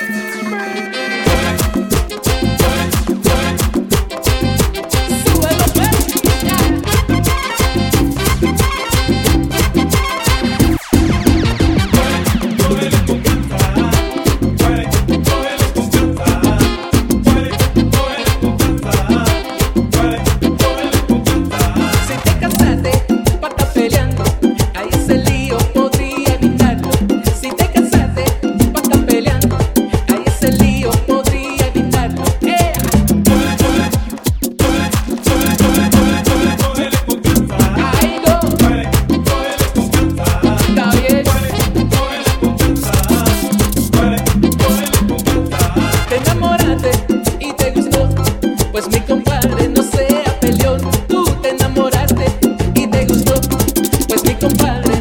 Man. padre.